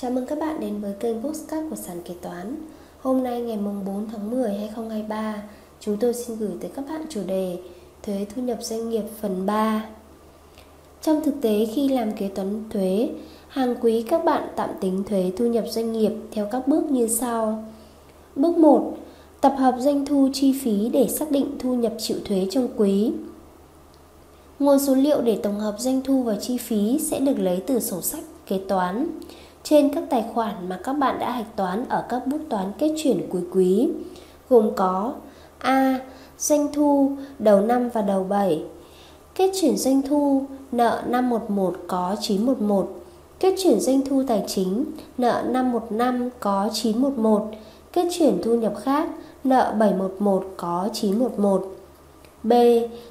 Chào mừng các bạn đến với kênh Postcard của Sàn Kế Toán. Hôm nay ngày 4 tháng 10 2023 Chúng tôi xin gửi tới các bạn chủ đề Thuế thu nhập doanh nghiệp phần 3 Trong thực tế, khi làm kế toán thuế, Hàng quý các bạn tạm tính thuế thu nhập doanh nghiệp theo các bước như sau. Bước 1 Tập hợp doanh thu chi phí để xác định thu nhập chịu thuế trong quý. Nguồn số liệu để tổng hợp doanh thu và chi phí sẽ được lấy từ sổ sách kế toán trên các tài khoản mà các bạn đã hạch toán ở các bút toán kết chuyển cuối quý, gồm có A. Doanh thu đầu năm và đầu 7 Kết chuyển doanh thu, nợ 511 có 911 Kết chuyển doanh thu tài chính, nợ 515 có 911 Kết chuyển thu nhập khác, nợ 711 có 911 B.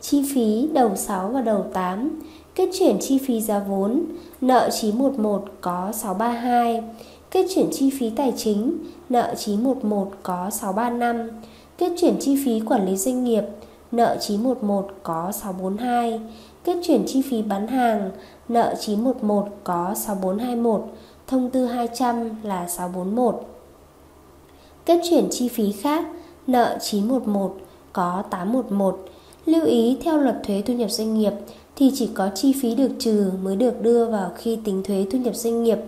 Chi phí đầu 6 và đầu 8 Kết chuyển chi phí giá vốn, Nợ 911 có 632 Kết chuyển chi phí tài chính, Nợ 911 có 635 Kết chuyển chi phí quản lý doanh nghiệp, Nợ 911 có 642 Kết chuyển chi phí bán hàng, Nợ 911 có 6421 Thông tư 200 là 641 Kết chuyển chi phí khác, Nợ 911 có 811 Lưu ý, theo luật thuế thu nhập doanh nghiệp thì chỉ có chi phí được trừ mới được đưa vào khi tính thuế thu nhập doanh nghiệp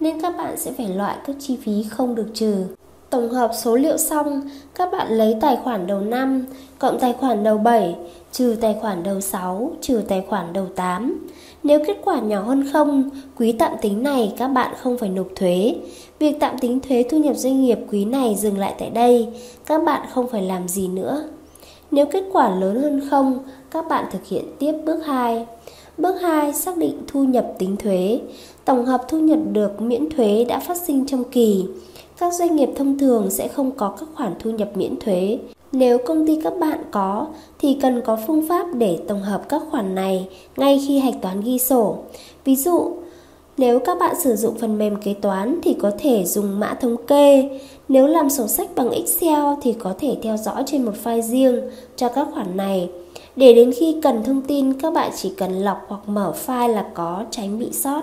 nên các bạn sẽ phải loại các chi phí không được trừ. Tổng hợp số liệu xong, các bạn lấy tài khoản đầu năm cộng tài khoản đầu 7 trừ tài khoản đầu 6 trừ tài khoản đầu 8. Nếu kết quả nhỏ hơn không, quý tạm tính này các bạn không phải nộp thuế. Việc tạm tính thuế thu nhập doanh nghiệp quý này dừng lại tại đây, các bạn không phải làm gì nữa. Nếu kết quả lớn hơn không, các bạn thực hiện tiếp bước 2. Bước 2 xác định thu nhập tính thuế. Tổng hợp thu nhập được miễn thuế đã phát sinh trong kỳ. Các doanh nghiệp thông thường sẽ không có các khoản thu nhập miễn thuế. Nếu công ty các bạn có thì cần có phương pháp để tổng hợp các khoản này ngay khi hạch toán ghi sổ. Ví dụ, nếu các bạn sử dụng phần mềm kế toán thì có thể dùng mã thống kê. Nếu làm sổ sách bằng Excel thì có thể theo dõi trên một file riêng cho các khoản này. Để đến khi cần thông tin các bạn chỉ cần lọc hoặc mở file là có tránh bị sót.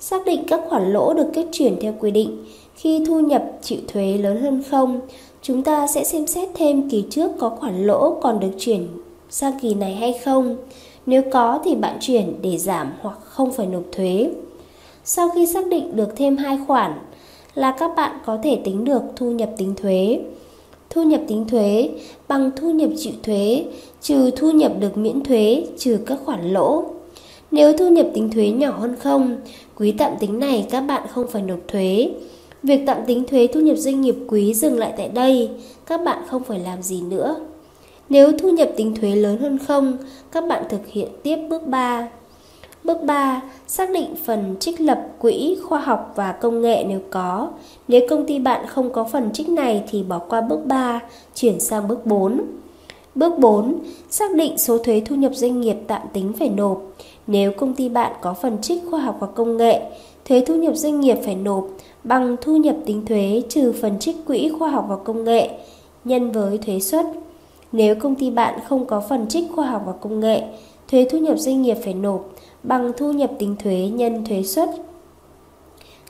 Xác định các khoản lỗ được kết chuyển theo quy định. Khi thu nhập chịu thuế lớn hơn không, chúng ta sẽ xem xét thêm kỳ trước có khoản lỗ còn được chuyển sang kỳ này hay không. Nếu có thì bạn chuyển để giảm hoặc không phải nộp thuế. Sau khi xác định được thêm hai khoản là các bạn có thể tính được thu nhập tính thuế. Thu nhập tính thuế bằng thu nhập chịu thuế trừ thu nhập được miễn thuế trừ các khoản lỗ. Nếu thu nhập tính thuế nhỏ hơn không, quý tạm tính này các bạn không phải nộp thuế. Việc tạm tính thuế thu nhập doanh nghiệp quý dừng lại tại đây, các bạn không phải làm gì nữa. Nếu thu nhập tính thuế lớn hơn không, các bạn thực hiện tiếp bước 3. Bước 3. Xác định phần trích lập quỹ khoa học và công nghệ nếu có. Nếu công ty bạn không có phần trích này thì bỏ qua bước 3, chuyển sang bước 4. Bước 4. Xác định số thuế thu nhập doanh nghiệp tạm tính phải nộp. Nếu công ty bạn có phần trích khoa học và công nghệ, thuế thu nhập doanh nghiệp phải nộp bằng thu nhập tính thuế trừ phần trích quỹ khoa học và công nghệ nhân với thuế suất. Nếu công ty bạn không có phần trích khoa học và công nghệ, thuế thu nhập doanh nghiệp phải nộp bằng thu nhập tính thuế nhân thuế suất.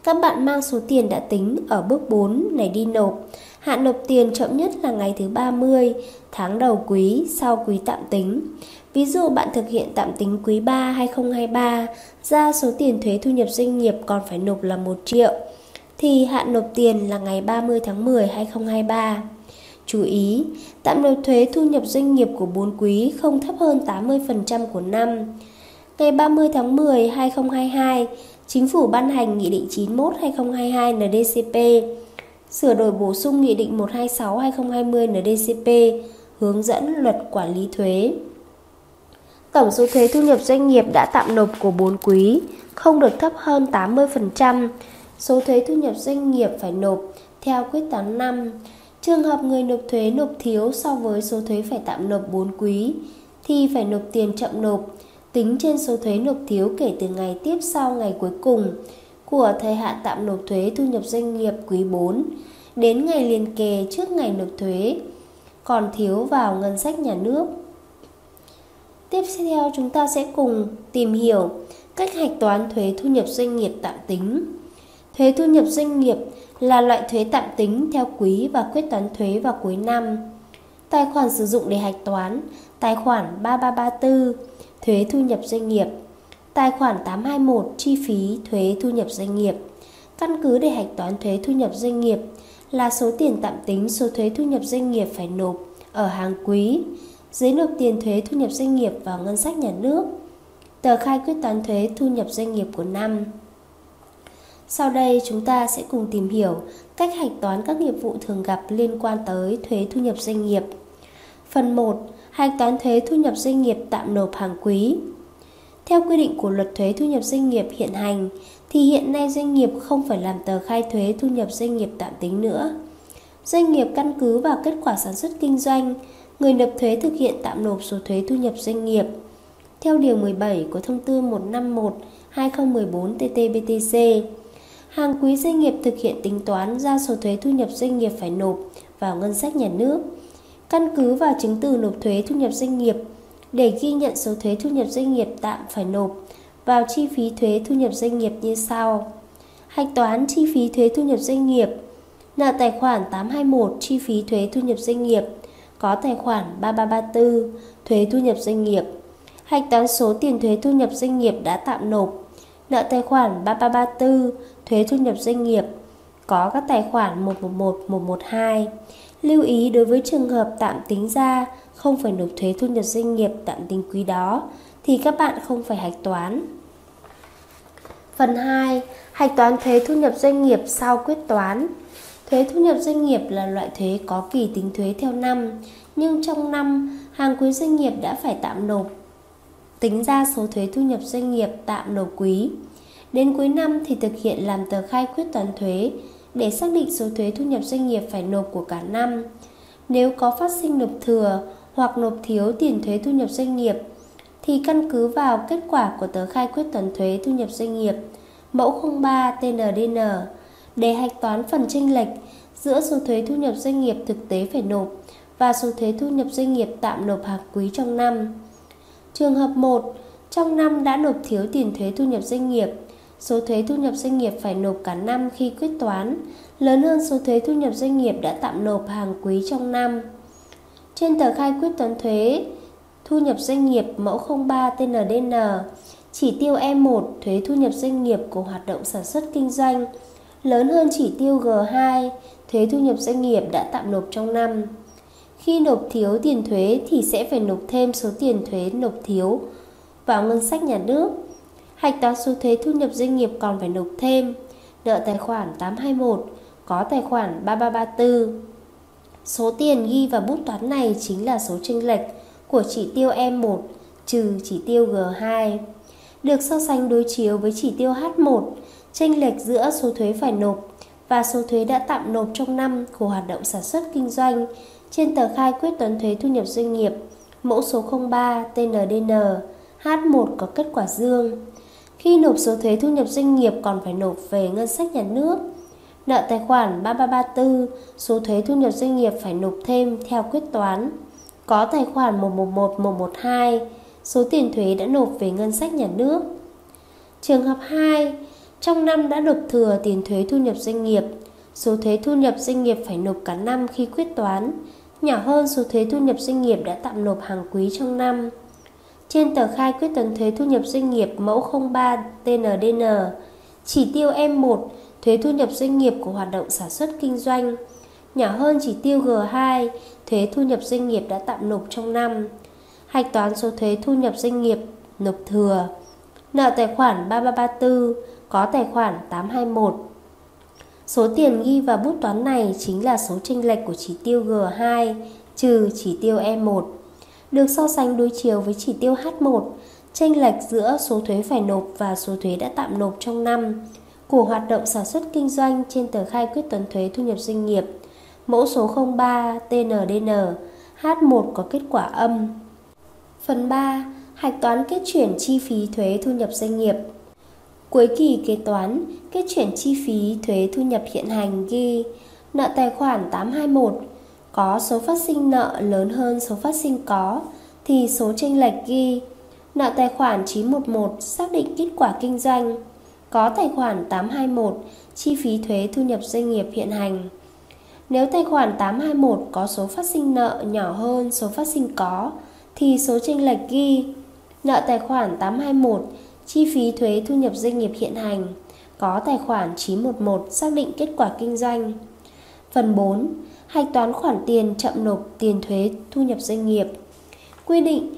Các bạn mang số tiền đã tính ở bước 4 này đi nộp. Hạn nộp tiền chậm nhất là ngày thứ 30, tháng đầu quý sau quý tạm tính. Ví dụ bạn thực hiện tạm tính quý 3 2023 ra số tiền thuế thu nhập doanh nghiệp còn phải nộp là 1 triệu thì hạn nộp tiền là ngày 30 tháng 10 2023. Chú ý, tạm nộp thuế thu nhập doanh nghiệp của 4 quý không thấp hơn 80% của năm. Ngày 30 tháng 10 2022, Chính phủ ban hành Nghị định 91-2022 NDCP, sửa đổi bổ sung Nghị định 126-2020 NDCP, hướng dẫn luật quản lý thuế. Tổng số thuế thu nhập doanh nghiệp đã tạm nộp của 4 quý không được thấp hơn 80%. Số thuế thu nhập doanh nghiệp phải nộp theo quyết toán năm. Trường hợp người nộp thuế nộp thiếu so với số thuế phải tạm nộp 4 quý thì phải nộp tiền chậm nộp tính trên số thuế nộp thiếu kể từ ngày tiếp sau ngày cuối cùng của thời hạn tạm nộp thuế thu nhập doanh nghiệp quý 4 đến ngày liền kề trước ngày nộp thuế còn thiếu vào ngân sách nhà nước. Tiếp theo chúng ta sẽ cùng tìm hiểu cách hạch toán thuế thu nhập doanh nghiệp tạm tính. Thuế thu nhập doanh nghiệp là loại thuế tạm tính theo quý và quyết toán thuế vào cuối năm. Tài khoản sử dụng để hạch toán, tài khoản 3334, thuế thu nhập doanh nghiệp, tài khoản 821, chi phí thuế thu nhập doanh nghiệp. Căn cứ để hạch toán thuế thu nhập doanh nghiệp là số tiền tạm tính số thuế thu nhập doanh nghiệp phải nộp ở hàng quý, giấy nộp tiền thuế thu nhập doanh nghiệp vào ngân sách nhà nước, tờ khai quyết toán thuế thu nhập doanh nghiệp của năm. Sau đây chúng ta sẽ cùng tìm hiểu cách hạch toán các nghiệp vụ thường gặp liên quan tới thuế thu nhập doanh nghiệp. Phần 1. Hạch toán thuế thu nhập doanh nghiệp tạm nộp hàng quý. Theo quy định của luật thuế thu nhập doanh nghiệp hiện hành thì hiện nay doanh nghiệp không phải làm tờ khai thuế thu nhập doanh nghiệp tạm tính nữa. Doanh nghiệp căn cứ vào kết quả sản xuất kinh doanh, người nộp thuế thực hiện tạm nộp số thuế thu nhập doanh nghiệp. Theo điều 17 của thông tư 151/2014 TT-BTC, hàng quý doanh nghiệp thực hiện tính toán ra số thuế thu nhập doanh nghiệp phải nộp vào ngân sách nhà nước. Căn cứ vào chứng từ nộp thuế thu nhập doanh nghiệp. Để ghi nhận số thuế thu nhập doanh nghiệp tạm phải nộp vào chi phí thuế thu nhập doanh nghiệp như sau. Hạch toán chi phí thuế thu nhập doanh nghiệp Nợ tài khoản 821 chi phí thuế thu nhập doanh nghiệp Có tài khoản 3334 thuế thu nhập doanh nghiệp. Hạch toán số tiền thuế thu nhập doanh nghiệp đã tạm nộp Nợ tài khoản 3334 thuế thu nhập doanh nghiệp Có các tài khoản 111, 112 Lưu ý đối với trường hợp tạm tính ra không phải nộp thuế thu nhập doanh nghiệp tạm tính quý đó thì các bạn không phải hạch toán. Phần 2. Hạch toán thuế thu nhập doanh nghiệp sau quyết toán. Thuế thu nhập doanh nghiệp là loại thuế có kỳ tính thuế theo năm, nhưng trong năm, hàng quý doanh nghiệp đã phải tạm nộp tính ra số thuế thu nhập doanh nghiệp tạm nộp quý. Đến cuối năm thì thực hiện làm tờ khai quyết toán thuế để xác định số thuế thu nhập doanh nghiệp phải nộp của cả năm. Nếu có phát sinh nộp thừa hoặc nộp thiếu tiền thuế thu nhập doanh nghiệp thì căn cứ vào kết quả của tờ khai quyết toán thuế thu nhập doanh nghiệp mẫu 03 TNDN để hạch toán phần chênh lệch giữa số thuế thu nhập doanh nghiệp thực tế phải nộp và số thuế thu nhập doanh nghiệp tạm nộp hàng quý trong năm. Trường hợp 1, trong năm đã nộp thiếu tiền thuế thu nhập doanh nghiệp, số thuế thu nhập doanh nghiệp phải nộp cả năm khi quyết toán lớn hơn số thuế thu nhập doanh nghiệp đã tạm nộp hàng quý trong năm. Trên tờ khai quyết toán thuế thu nhập doanh nghiệp mẫu 03 TNDN, chỉ tiêu E1 thuế thu nhập doanh nghiệp của hoạt động sản xuất kinh doanh lớn hơn chỉ tiêu G2 thuế thu nhập doanh nghiệp đã tạm nộp trong năm. Khi nộp thiếu tiền thuế thì sẽ phải nộp thêm số tiền thuế nộp thiếu vào ngân sách nhà nước. Hạch toán số thuế thu nhập doanh nghiệp còn phải nộp thêm nợ tài khoản 821 có tài khoản 3334. Số tiền ghi vào bút toán này chính là số chênh lệch của chỉ tiêu M1 trừ chỉ tiêu G2 được so sánh đối chiếu với chỉ tiêu H1 chênh lệch giữa số thuế phải nộp và số thuế đã tạm nộp trong năm của hoạt động sản xuất kinh doanh trên tờ khai quyết toán thuế thu nhập doanh nghiệp, mẫu số 03 TNDN H1 có kết quả dương. Khi nộp số thuế thu nhập doanh nghiệp còn phải nộp về ngân sách nhà nước. Nợ tài khoản 3334, số thuế thu nhập doanh nghiệp phải nộp thêm theo quyết toán. Có tài khoản 111, 112, số tiền thuế đã nộp về ngân sách nhà nước. Trường hợp 2, trong năm đã nộp thừa tiền thuế thu nhập doanh nghiệp, số thuế thu nhập doanh nghiệp phải nộp cả năm khi quyết toán, nhỏ hơn số thuế thu nhập doanh nghiệp đã tạm nộp hàng quý trong năm. Trên tờ khai quyết toán thuế thu nhập doanh nghiệp mẫu 03 TNDN, chỉ tiêu M1 thuế thu nhập doanh nghiệp của hoạt động sản xuất kinh doanh, nhỏ hơn chỉ tiêu G2 thuế thu nhập doanh nghiệp đã tạm nộp trong năm. Hạch toán số thuế thu nhập doanh nghiệp nộp thừa. Nợ tài khoản 3334 có tài khoản 821. Số tiền ghi vào bút toán này chính là số chênh lệch của chỉ tiêu G2 trừ chỉ tiêu E1. Được so sánh đối chiều với chỉ tiêu H1, chênh lệch giữa số thuế phải nộp và số thuế đã tạm nộp trong năm của hoạt động sản xuất kinh doanh trên tờ khai quyết toán thuế thu nhập doanh nghiệp mẫu số 03 TNDN H1 có kết quả âm. Phần 3. Hạch toán kết chuyển chi phí thuế thu nhập doanh nghiệp Cuối kỳ kế toán, kết chuyển chi phí thuế thu nhập hiện hành ghi nợ tài khoản 821 có số phát sinh nợ lớn hơn số phát sinh có, thì số chênh lệch ghi nợ tài khoản 911 xác định kết quả kinh doanh, có tài khoản 821 chi phí thuế thu nhập doanh nghiệp hiện hành. Nếu tài khoản 821 có số phát sinh nợ nhỏ hơn số phát sinh có, thì số chênh lệch ghi nợ tài khoản 821 chi phí thuế thu nhập doanh nghiệp hiện hành, có tài khoản 911 xác định kết quả kinh doanh. Phần 4. Hạch toán khoản tiền, chậm nộp, tiền thuế, thu nhập doanh nghiệp. Quy định,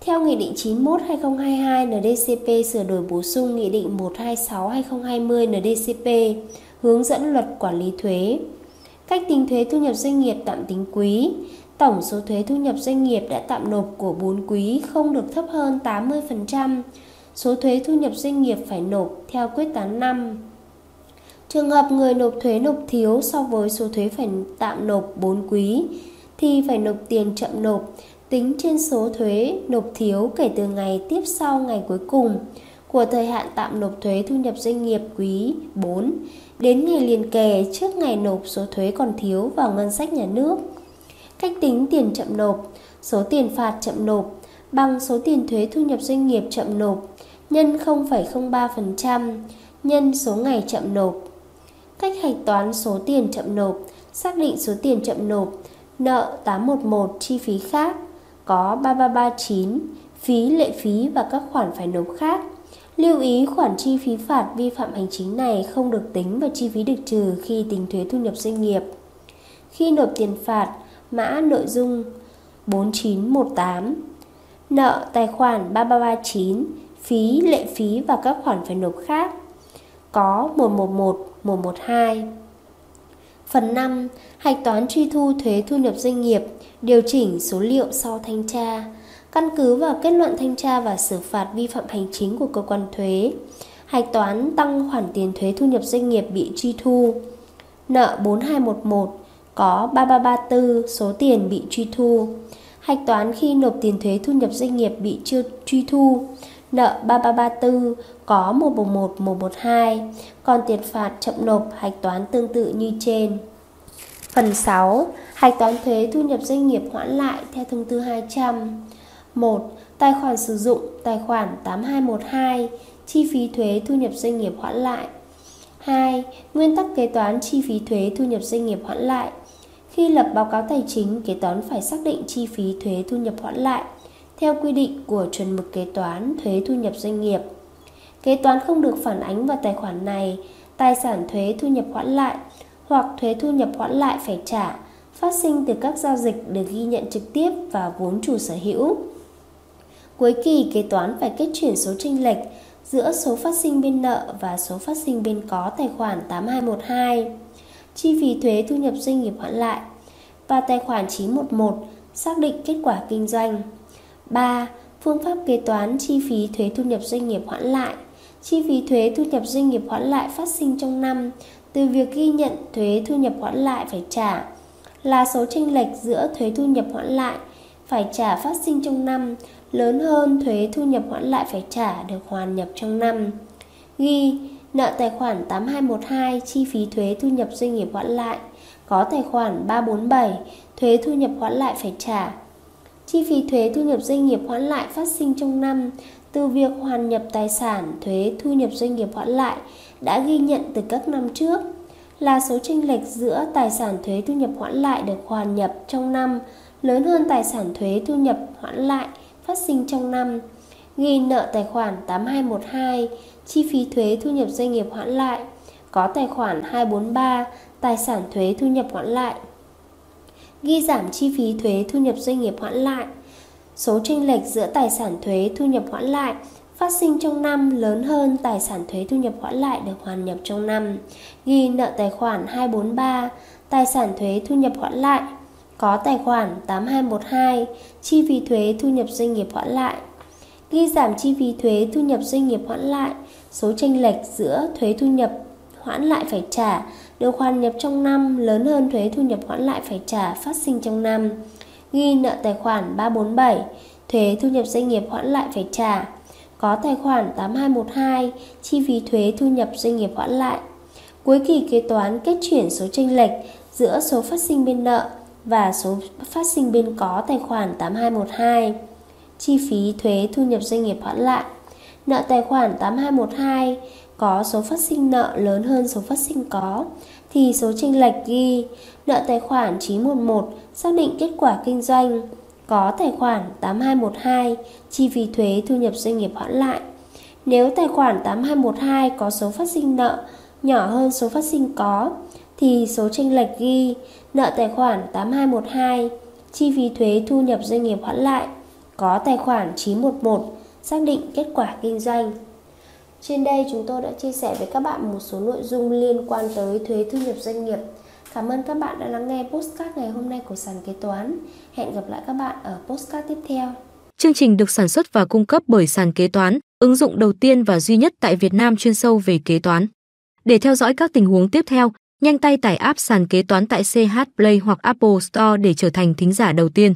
theo Nghị định 91-2022 NDCP sửa đổi bổ sung Nghị định 126-2020 NDCP hướng dẫn luật quản lý thuế. Cách tính thuế thu nhập doanh nghiệp tạm tính quý. Tổng số thuế thu nhập doanh nghiệp đã tạm nộp của 4 quý không được thấp hơn 80% số thuế thu nhập doanh nghiệp phải nộp theo quyết toán năm. Trường hợp người nộp thuế nộp thiếu so với số thuế phải tạm nộp 4 quý thì phải nộp tiền chậm nộp tính trên số thuế nộp thiếu kể từ ngày tiếp sau ngày cuối cùng của thời hạn tạm nộp thuế thu nhập doanh nghiệp quý 4 đến ngày liền kề trước ngày nộp số thuế còn thiếu vào ngân sách nhà nước. Cách tính tiền chậm nộp, số tiền phạt chậm nộp bằng số tiền thuế thu nhập doanh nghiệp chậm nộp nhân 0,03% nhân số ngày chậm nộp. Cách hạch toán số tiền chậm nộp, xác định số tiền chậm nộp, nợ 811 chi phí khác có 3339, phí lệ phí và các khoản phải nộp khác. Lưu ý khoản chi phí phạt vi phạm hành chính này không được tính vào chi phí được trừ khi tính thuế thu nhập doanh nghiệp. Khi nộp tiền phạt, mã nội dung 4918 Nợ tài khoản 3339 phí, lệ phí và các khoản phải nộp khác có 111, 112. Phần 5. Hạch toán truy thu thuế thu nhập doanh nghiệp, điều chỉnh số liệu sau thanh tra. Căn cứ vào kết luận thanh tra và xử phạt vi phạm hành chính của cơ quan thuế, hạch toán tăng khoản tiền thuế thu nhập doanh nghiệp bị truy thu. Nợ 4211 có 3334 số tiền bị truy thu. Hạch toán khi nộp tiền thuế thu nhập doanh nghiệp bị chưa truy thu nợ 3334 có 111 112, còn tiền phạt chậm nộp hạch toán tương tự như trên. Phần 6. Hạch toán thuế thu nhập doanh nghiệp hoãn lại theo thông tư 200. 1. Tài khoản sử dụng tài khoản 8212 chi phí thuế thu nhập doanh nghiệp hoãn lại. 2. Nguyên tắc kế toán chi phí thuế thu nhập doanh nghiệp hoãn lại. Khi lập báo cáo tài chính, kế toán phải xác định chi phí thuế thu nhập hoãn lại theo quy định của chuẩn mực kế toán thuế thu nhập doanh nghiệp. Kế toán không được phản ánh vào tài khoản này tài sản thuế thu nhập hoãn lại hoặc thuế thu nhập hoãn lại phải trả phát sinh từ các giao dịch được ghi nhận trực tiếp và vốn chủ sở hữu. Cuối kỳ kế toán phải kết chuyển số chênh lệch giữa số phát sinh bên nợ và số phát sinh bên có tài khoản 8212, chi phí thuế thu nhập doanh nghiệp hoãn lại và tài khoản 911 xác định kết quả kinh doanh. 3. Phương pháp kế toán chi phí thuế thu nhập doanh nghiệp hoãn lại. Chi phí thuế thu nhập doanh nghiệp hoãn lại phát sinh trong năm từ việc ghi nhận thuế thu nhập hoãn lại phải trả là số chênh lệch giữa thuế thu nhập hoãn lại phải trả phát sinh trong năm lớn hơn thuế thu nhập hoãn lại phải trả được hoàn nhập trong năm. Ghi nợ tài khoản 8212 chi phí thuế thu nhập doanh nghiệp hoãn lại có tài khoản 347 thuế thu nhập hoãn lại phải trả Chi phí thuế thu nhập doanh nghiệp hoãn lại phát sinh trong năm từ việc hoàn nhập tài sản thuế thu nhập doanh nghiệp hoãn lại đã ghi nhận từ các năm trước là số chênh lệch giữa tài sản thuế thu nhập hoãn lại được hoàn nhập trong năm lớn hơn tài sản thuế thu nhập hoãn lại phát sinh trong năm. Ghi nợ tài khoản 8212, chi phí thuế thu nhập doanh nghiệp hoãn lại, có tài khoản 243, tài sản thuế thu nhập hoãn lại ghi giảm chi phí thuế thu nhập doanh nghiệp hoãn lại. Số chênh lệch giữa tài sản thuế thu nhập hoãn lại phát sinh trong năm lớn hơn tài sản thuế thu nhập hoãn lại được hoàn nhập trong năm. Ghi nợ tài khoản 243, tài sản thuế thu nhập hoãn lại, có tài khoản 8212, chi phí thuế thu nhập doanh nghiệp hoãn lại. Ghi giảm chi phí thuế thu nhập doanh nghiệp hoãn lại, số chênh lệch giữa thuế thu nhập hoãn lại phải trả được hoàn nhập trong năm lớn hơn thuế thu nhập hoãn lại phải trả phát sinh trong năm. Ghi nợ tài khoản 347, thuế thu nhập doanh nghiệp hoãn lại phải trả. Có tài khoản 8212, chi phí thuế thu nhập doanh nghiệp hoãn lại. Cuối kỳ kế toán kết chuyển số tranh lệch giữa số phát sinh bên nợ và số phát sinh bên có tài khoản 8212. Chi phí thuế thu nhập doanh nghiệp hoãn lại. Nợ tài khoản 8212 có số phát sinh nợ lớn hơn số phát sinh có, thì số chênh lệch ghi nợ tài khoản 911 xác định kết quả kinh doanh có tài khoản 8212 chi phí thuế thu nhập doanh nghiệp hoãn lại. Nếu tài khoản 8212 có số phát sinh nợ nhỏ hơn số phát sinh có, thì số chênh lệch ghi nợ tài khoản 8212 chi phí thuế thu nhập doanh nghiệp hoãn lại có tài khoản 911 xác định kết quả kinh doanh. Trên đây chúng tôi đã chia sẻ với các bạn một số nội dung liên quan tới thuế thu nhập doanh nghiệp. Cảm ơn các bạn đã lắng nghe postcard ngày hôm nay của sàn kế toán. Hẹn gặp lại các bạn ở postcard tiếp theo. Chương trình được sản xuất và cung cấp bởi sàn kế toán, ứng dụng đầu tiên và duy nhất tại Việt Nam chuyên sâu về kế toán. Để theo dõi các tình huống tiếp theo, nhanh tay tải app sàn kế toán tại CH Play hoặc Apple Store để trở thành thính giả đầu tiên.